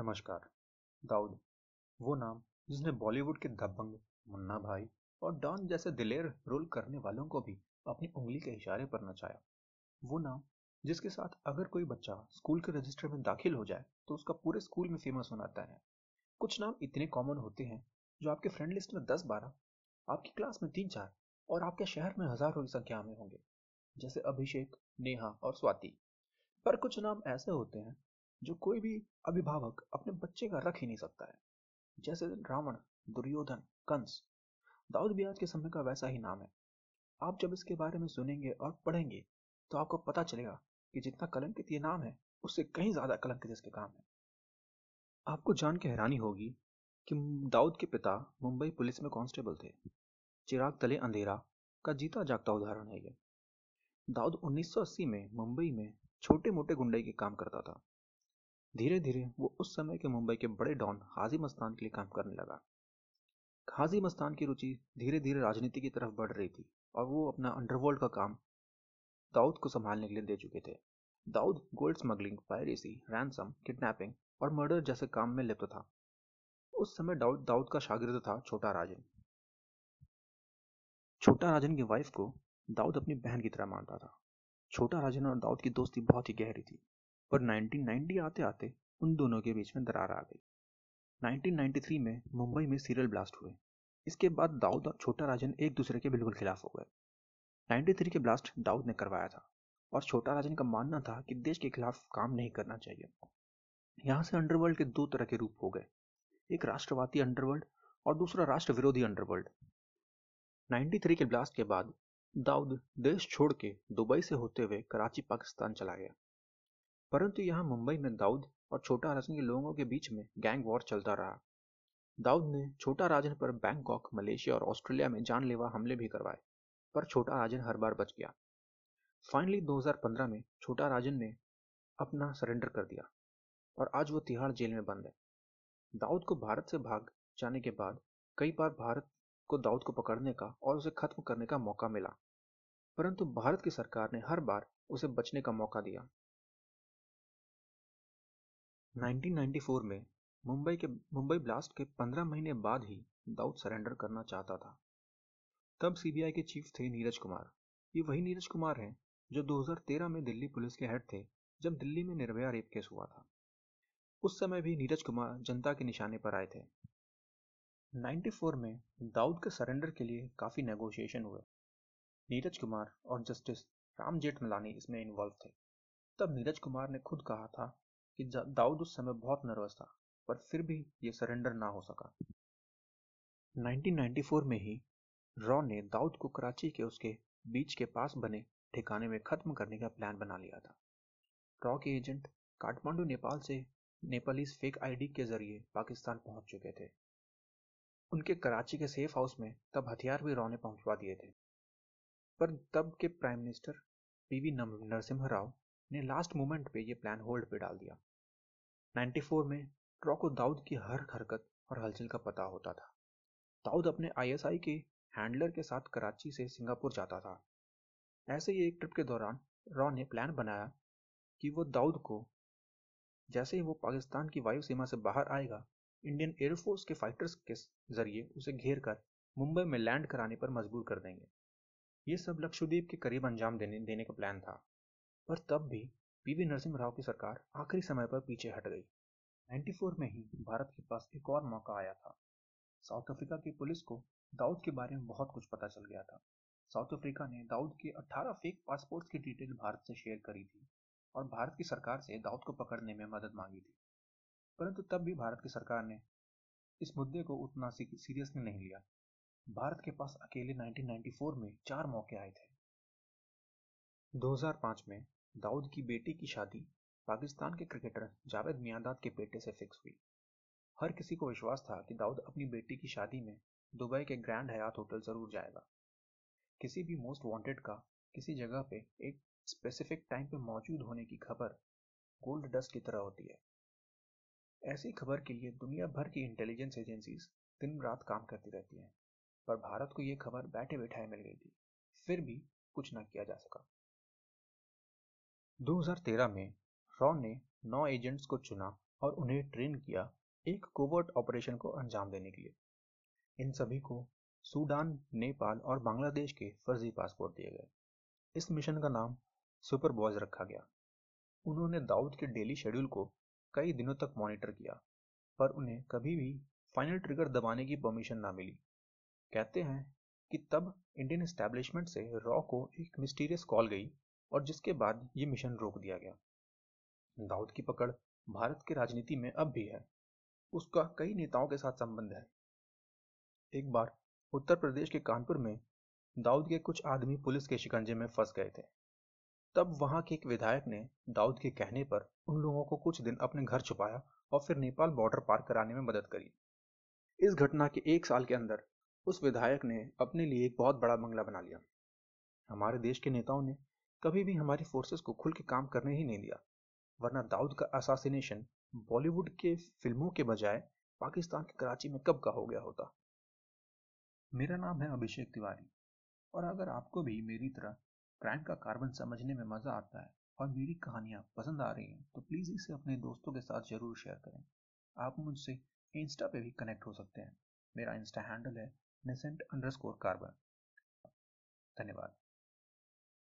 नमस्कार। दाऊद, वो नाम जिसने बॉलीवुड के दबंग, मुन्ना भाई और डॉन जैसे दिलेर रोल करने वालों को भी अपनी उंगली के इशारे पर नचाया। वो नाम जिसके साथ अगर कोई बच्चा स्कूल के रजिस्टर में दाखिल हो जाए तो उसका पूरे स्कूल में फ़ेमस होना होनाता है। कुछ नाम इतने कॉमन होते हैं जो आपके फ्रेंड लिस्ट में दस बारह आपकी क्लास में तीन चार और आपके शहर में हज़ारों की संख्या में होंगे, जैसे अभिषेक, नेहा और स्वाति। पर कुछ नाम ऐसे होते हैं जो कोई भी अभिभावक अपने बच्चे का रख ही नहीं सकता है। जैसे रावण, दुर्योधन, कंस, दाऊद भी आज के समय का वैसा ही नाम है। आप जब इसके बारे में सुनेंगे और पढ़ेंगे तो आपको पता चलेगा कि जितना कलंकित ये नाम है, उससे कहीं ज़्यादा कलंकित इसके काम है। आपको जान के हैरानी होगी कि दाऊद के पिता मुंबई पुलिस में कांस्टेबल थे। चिराग तले अंधेरा का जीता जागता उदाहरण है ये। दाऊद 1980 में मुंबई में छोटे मोटे गुंडे के काम करता था। धीरे धीरे वो उस समय के मुंबई के बड़े डॉन हाजी मस्तान के लिए काम करने लगा। हाजी मस्तान की रुचि धीरे धीरे राजनीति की तरफ़ बढ़ रही थी और वो अपना अंडरवर्ल्ड का काम दाऊद को संभालने के लिए दे चुके थे। Dawood gold smuggling piracy ransom kidnapping और मर्डर जैसे काम में लिप्त था। उस समय दाऊद दाऊद का शागिर्द था छोटा राजन। छोटा राजन की वाइफ को दाऊद अपनी बहन की तरह मानता था। छोटा राजन और दाऊद की दोस्ती बहुत ही गहरी थी। पर 1990 आते आते उन दोनों के बीच में दरार आ गई। 1993 में मुंबई में सीरियल ब्लास्ट हुए। इसके बाद दाऊद और छोटा राजन एक दूसरे के बिल्कुल खिलाफ हो गए। 93 के ब्लास्ट दाऊद ने करवाया था और छोटा राजन का मानना था कि देश के खिलाफ काम नहीं करना चाहिए। यहाँ से अंडरवर्ल्ड के दो तरह के रूप हो गए। एक राष्ट्रवादी अंडरवर्ल्ड और दूसरा राष्ट्र विरोधी अंडरवर्ल्ड 93 के ब्लास्ट के बाद दाऊद देश छोड़ के दुबई से होते हुए कराची, पाकिस्तान चला गया। परंतु यहाँ मुंबई में दाऊद और छोटा राजन के लोगों के बीच में गैंग वॉर चलता रहा। दाऊद ने छोटा राजन पर बैंकॉक मलेशिया और ऑस्ट्रेलिया में जानलेवा हमले भी करवाए, पर छोटा राजन हर बार बच गया। फाइनली 2015 में छोटा राजन ने अपना सरेंडर कर दिया और आज वो तिहाड़ जेल में बंद है। दाऊद को भारत से भाग जाने के बाद कई बार भारत को दाऊद को पकड़ने का और उसे खत्म करने का मौका मिला, परंतु भारत की सरकार ने हर बार उसे बचने का मौका दिया। 1994 में मुंबई के, मुंबई ब्लास्ट के 15 महीने बाद ही दाऊद सरेंडर करना चाहता था। तब सीबीआई के चीफ थे नीरज कुमार। ये वही नीरज कुमार हैं जो 2013 में दिल्ली पुलिस के हेड थे, जब दिल्ली में निर्भया रेप केस हुआ था। उस समय भी नीरज कुमार जनता के निशाने पर आए थे। 94 में दाऊद के सरेंडर के लिए काफ़ी नेगोशिएशन हुए। नीरज कुमार और जस्टिस राम जेठमलानी इसमें इन्वॉल्व थे। तब नीरज कुमार ने खुद कहा था कि दाऊद उस समय बहुत नर्वस था, पर फिर भी ये सरेंडर ना हो सका। 1994 में ही रॉ ने दाऊद को कराची के उसके बीच के पास बने ठिकाने में खत्म करने का प्लान बना लिया था। रॉ के एजेंट काठमांडू, नेपाल से नेपालीज फेक आईडी के ज़रिए पाकिस्तान पहुँच चुके थे। उनके कराची के सेफ़ हाउस में तब हथियार भी रॉ ने पहुंचवा दिए थे। पर तब के prime minister PV Narasimha Rao ने लास्ट मोमेंट पे ये प्लान होल्ड पे डाल दिया। 94 में ट्रॉ को दाऊद की हर हरकत और हलचल का पता होता था। दाऊद अपने आईएसआई के हैंडलर के साथ कराची से सिंगापुर जाता था। ऐसे ही एक ट्रिप के दौरान रॉ ने प्लान बनाया कि वो दाऊद को जैसे ही वो पाकिस्तान की वायु सीमा से बाहर आएगा इंडियन एयरफोर्स के फाइटर्स के ज़रिए उसे घेर कर मुंबई में लैंड कराने पर मजबूर कर देंगे। ये सब लक्षद्वीप के करीब अंजाम देने देने का प्लान था। पर तब भी पीवी नरसिंह राव की सरकार आखिरी समय पर पीछे हट गई। 94 में ही भारत के पास एक और मौका आया था। साउथ अफ्रीका की पुलिस को दाऊद के बारे में बहुत कुछ पता चल गया था। साउथ अफ्रीका ने दाऊद के 18 फेक पासपोर्ट्स की डिटेल भारत से शेयर करी थी और भारत की सरकार से दाऊद को पकड़ने में मदद मांगी थी। परंतु तब भी भारत की सरकार ने इस मुद्दे को उतना सीरियसली नहीं लिया। भारत के पास अकेले 1994 में चार मौके आए थे। 2005 में दाऊद की बेटी की शादी पाकिस्तान के क्रिकेटर जावेद मियांदाद के बेटे से फिक्स हुई। हर किसी को विश्वास था कि दाऊद अपनी बेटी की शादी में दुबई के ग्रैंड हयात होटल ज़रूर जाएगा। किसी भी मोस्ट वांटेड का किसी जगह पे एक स्पेसिफिक टाइम पे मौजूद होने की खबर गोल्ड डस्ट की तरह होती है। ऐसी खबर के लिए दुनिया भर की इंटेलिजेंस एजेंसीज दिन रात काम करती रहती हैं, पर भारत को यह खबर बैठे बैठाए मिल गई थी। फिर भी कुछ ना किया जा सका। 2013 में रॉ ने नौ एजेंट्स को चुना और उन्हें ट्रेन किया एक कोवर्ट ऑपरेशन को अंजाम देने के लिए। इन सभी को सूडान, नेपाल और बांग्लादेश के फर्जी पासपोर्ट दिए गए। इस मिशन का नाम सुपर बॉयज़ रखा गया। उन्होंने दाऊद के डेली शेड्यूल को कई दिनों तक मॉनिटर किया, पर उन्हें कभी भी फाइनल ट्रिगर दबाने की परमिशन ना मिली। कहते हैं कि तब इंडियन एस्टेब्लिशमेंट से रॉ को एक मिस्टीरियस कॉल गई और जिसके बाद ये मिशन रोक दिया गया। दाऊद की पकड़ भारत की राजनीति में अब भी है। उसका कई नेताओं के साथ संबंध है। एक बार उत्तर प्रदेश के कानपुर में दाऊद के कुछ आदमी पुलिस के शिकंजे में फंस गए थे। तब वहाँ के एक विधायक ने दाऊद के कहने पर उन लोगों को कुछ दिन अपने घर छुपाया और फिर नेपाल बॉर्डर पार कराने में मदद करी। इस घटना के एक साल के अंदर उस विधायक ने अपने लिए एक बहुत बड़ा बंगला बना लिया। हमारे देश के नेताओं ने कभी भी हमारी फोर्सेस को खुल के काम करने ही नहीं दिया। वरना दाऊद का असासिनेशन बॉलीवुड के फ़िल्मों के बजाय पाकिस्तान के कराची में कब का हो गया होता? मेरा नाम है अभिषेक तिवारी और अगर आपको भी मेरी तरह क्राइम का कार्बन समझने में मज़ा आता है और मेरी कहानियाँ पसंद आ रही हैं तो प्लीज़ इसे अपने दोस्तों के साथ ज़रूर शेयर करें। आप मुझसे इंस्टा पे भी कनेक्ट हो सकते हैं। मेरा इंस्टा हैंडल है नेसेंट अंडर स्कोर कार्बन धन्यवाद।